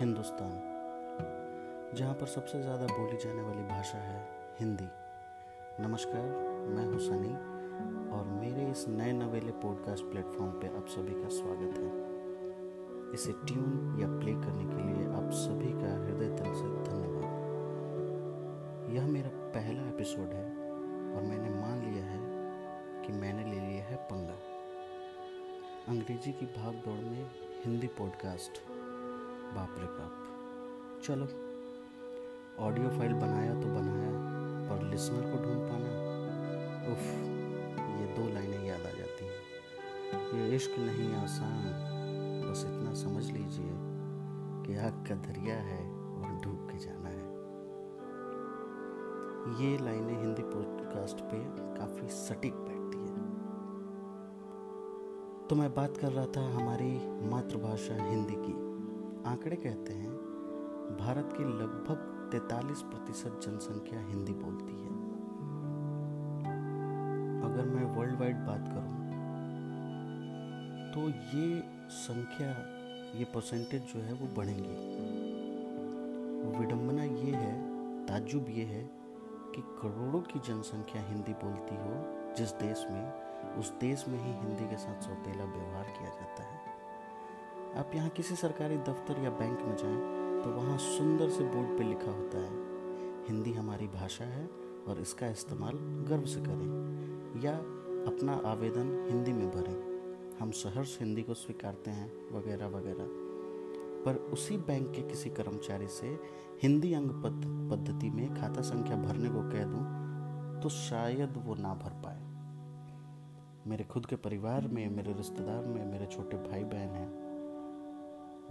हिंदुस्तान, जहाँ पर सबसे ज़्यादा बोली जाने वाली भाषा है हिंदी। नमस्कार, मैं हूँ सनी और मेरे इस नए नवेले पॉडकास्ट प्लेटफॉर्म पे आप सभी का स्वागत है। इसे ट्यून या प्ले करने के लिए आप सभी का हृदय दिल से धन्यवाद। यह मेरा पहला एपिसोड है और मैंने मान लिया है कि मैंने ले लिया है पंगा। अंग्रेज़ी की भाग दौड़ में हिंदी पॉडकास्ट बाप रे बाप। चलो ऑडियो फ़ाइल बनाया तो बनाया, पर लिसनर को ढूंढ पाना। उफ, ये दो लाइनें याद आ जाती हैं। ये इश्क नहीं आसान, बस इतना समझ लीजिए कि आग का दरिया है और डूब के जाना है। ये लाइनें हिंदी पॉडकास्ट पे काफ़ी सटीक बैठती है। तो मैं बात कर रहा था हमारी मातृभाषा हिंदी की। आंकड़े कहते हैं, भारत की लगभग 43 प्रतिशत जनसंख्या हिंदी बोलती है। अगर मैं वर्ल्ड वाइड बात करूँ तो ये संख्या, ये परसेंटेज जो है वो बढ़ेंगी। विडंबना ये है ताजुब ये है कि करोड़ों की जनसंख्या हिंदी बोलती हो, जिस देश में, उस देश में ही हिंदी के साथ सौतेला व्यवहार किया जाता है। आप यहाँ किसी सरकारी दफ्तर या बैंक में जाएँ तो वहाँ सुंदर से बोर्ड पे लिखा होता है, हिंदी हमारी भाषा है और इसका इस्तेमाल गर्व से करें या अपना आवेदन हिंदी में भरें। हम सहर्ष हिंदी को स्वीकारते हैं, वगैरह वगैरह। पर उसी बैंक के किसी कर्मचारी से हिंदी अंग पद्धति में खाता संख्या भरने को कह दूँ तो शायद वो ना भर पाए। मेरे खुद के परिवार में, मेरे रिश्तेदार में, मेरे छोटे भाई बहन हैं।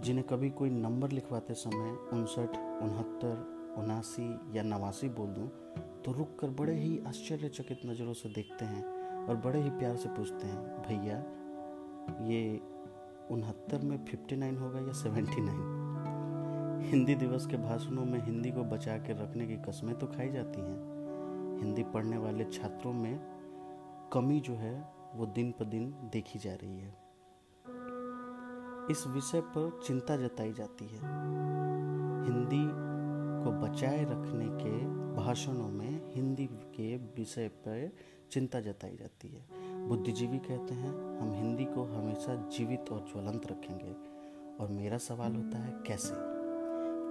जिन्हें कभी कोई नंबर लिखवाते समय उनसठ, उनहत्तर, उनासी या नवासी बोल दूँ तो रुक कर बड़े ही आश्चर्यचकित नज़रों से देखते हैं और बड़े ही प्यार से पूछते हैं, भैया, ये उनहत्तर में फिफ्टी नाइन होगा या सेवेंटी नाइन? हिंदी दिवस के भाषणों में हिंदी को बचा के रखने की कस्में तो खाई जाती हैं। हिंदी पढ़ने वाले छात्रों में कमी जो है, वो दिन पर दिन देखी जा रही है। इस विषय पर चिंता जताई जाती है। हिंदी को बचाए रखने के भाषणों में हिंदी के विषय पर चिंता जताई जाती है। बुद्धिजीवी कहते हैं, हम हिंदी को हमेशा जीवित और ज्वलंत रखेंगे। और मेरा सवाल होता है, कैसे?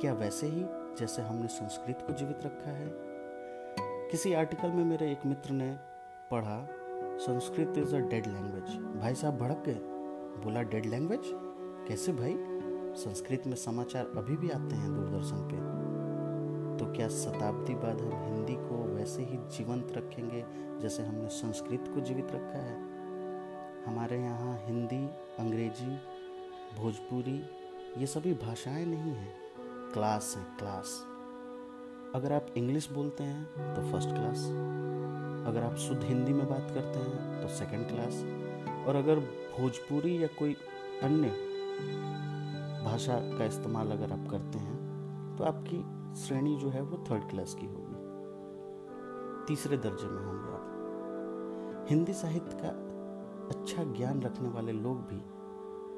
क्या वैसे ही जैसे हमने संस्कृत को जीवित रखा है? किसी आर्टिकल में मेरे एक मित्र ने पढ़ा, Sanskrit is a dead language. भाई साहब भड़क गए। बोला, डेड लैंग्वेज? कैसे भाई? संस्कृत में समाचार अभी भी आते हैं दूरदर्शन पे। तो क्या शताब्दी बाद हम हिंदी को वैसे ही जीवंत रखेंगे जैसे हमने संस्कृत को जीवित रखा है? हमारे यहाँ हिंदी, अंग्रेज़ी, भोजपुरी, ये सभी भाषाएँ नहीं हैं। क्लास है क्लास। अगर आप इंग्लिश बोलते हैं तो फ़र्स्ट क्लास। अगर आप शुद्ध हिंदी में बात करते हैं तो सेकंड क्लास। और अगर भोजपुरी या कोई अन्य भाषा का इस्तेमाल अगर आप करते हैं तो आपकी श्रेणी जो है वो थर्ड क्लास की होगी। तीसरे दर्जे में होंगे आप। हिंदी साहित्य का अच्छा ज्ञान रखने वाले लोग भी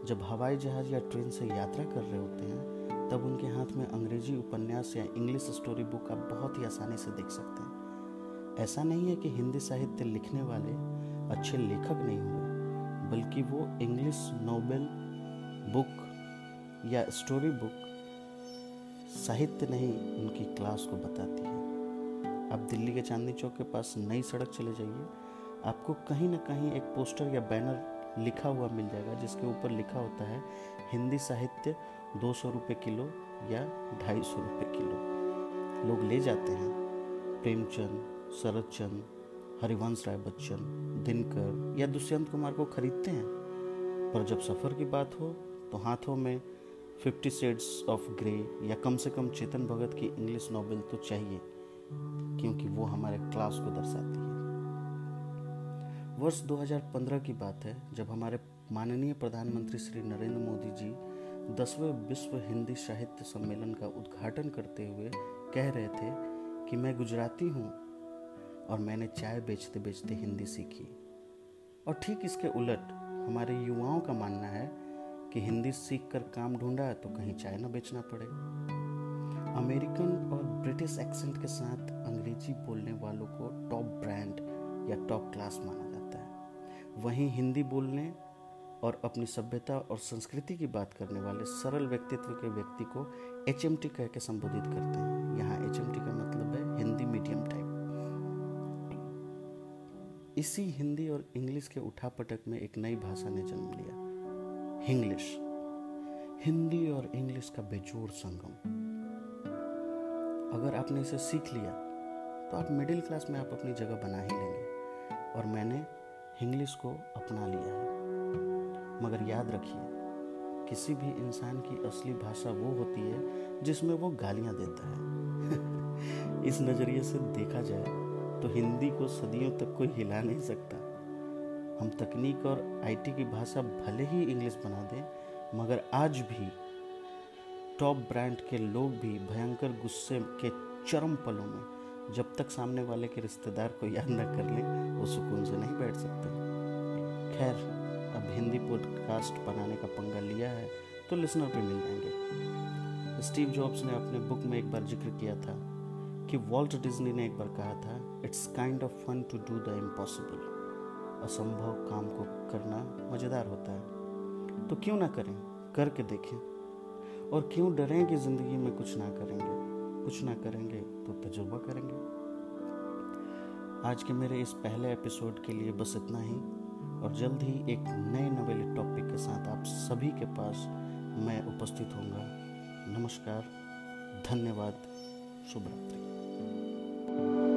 जब हवाई जहाज़ या ट्रेन से यात्रा कर रहे होते हैं, तब उनके हाथ में अंग्रेज़ी उपन्यास या इंग्लिश स्टोरी बुक आप बहुत ही आसानी से देख सकते हैं। ऐसा नहीं है कि हिंदी साहित्य लिखने वाले अच्छे लेखक नहीं हुए बल्कि वो इंग्लिश नोबेल बुक या स्टोरी बुक साहित्य नहीं, उनकी क्लास को बताती है। आप दिल्ली के चांदनी चौक के पास नई सड़क चले जाइए। आपको कहीं ना कहीं एक पोस्टर या बैनर लिखा हुआ मिल जाएगा, जिसके ऊपर लिखा होता है, हिंदी साहित्य दो सौ रुपये किलो या ढाई सौ रुपये किलो। लोग ले जाते हैं। प्रेमचंद शरद चंद हरिवंश राय बच्चन दिनकर या दुष्यंत कुमार को खरीदते हैं। पर जब सफ़र की बात हो तो हाथों में फिफ्टी शेड्स ऑफ़ ग्रे या कम से कम चेतन भगत की इंग्लिश नॉवेल तो चाहिए, क्योंकि वो हमारे क्लास को दर्शाती है। वर्ष 2015 की बात है, जब हमारे माननीय प्रधानमंत्री श्री नरेंद्र मोदी जी दसवें विश्व हिंदी साहित्य सम्मेलन का उद्घाटन करते हुए कह रहे थे कि मैं गुजराती हूँ और मैंने चाय बेचते बेचते हिंदी सीखी। और ठीक इसके उलट हमारे युवाओं का मानना है कि हिंदी सीख कर काम ढूंढा तो कहीं चाय ना बेचना पड़े। अमेरिकन और ब्रिटिश एक्सेंट के साथ अंग्रेज़ी बोलने वालों को टॉप ब्रांड या टॉप क्लास माना जाता है। वहीं हिंदी बोलने और अपनी सभ्यता और संस्कृति की बात करने वाले सरल व्यक्तित्व के व्यक्ति को एच एम टी कह के संबोधित करते हैं। यहाँ एच एम टी का मतलब है हिंदी मीडियम टाइप इसी हिंदी और इंग्लिश के उठापटक में एक नई भाषा ने जन्म लिया। हिंग्लिश हिंदी और इंग्लिश का बेजोड़ संगम। अगर आपने इसे सीख लिया तो आप मिडिल क्लास में आप अपनी जगह बना ही लेंगे। और मैंने इंग्लिश को अपना लिया है। मगर याद रखिए, किसी भी इंसान की असली भाषा वो होती है, जिसमें वो गालियाँ देता है। इस नज़रिए से देखा जाए तो हिंदी को सदियों तक कोई हिला नहीं सकता। हम तकनीक और आईटी की भाषा भले ही इंग्लिश बना दें, मगर आज भी टॉप ब्रांड के लोग भी भयंकर गुस्से के चरम पलों में जब तक सामने वाले के रिश्तेदार को याद न कर लें, वो सुकून से नहीं बैठ सकते। खैर, अब हिंदी पॉडकास्ट बनाने का पंगा लिया है तो लिसनर भी मिल जाएँगे। स्टीव जॉब्स ने अपने बुक में एक बार ज़िक्र किया था कि वॉल्ट डिज्नी ने एक बार कहा था it's kind of fun to do the impossible असंभव काम को करना मज़ेदार होता है। तो क्यों ना करें? करके देखें। और क्यों डरें कि ज़िंदगी में कुछ ना करेंगे? कुछ ना करेंगे तो तजुर्बा करेंगे। आज के मेरे इस पहले एपिसोड के लिए बस इतना ही। और जल्द ही एक नए नवेले टॉपिक के साथ आप सभी के पास मैं उपस्थित होऊँगा। नमस्कार, धन्यवाद शुभ रात्रि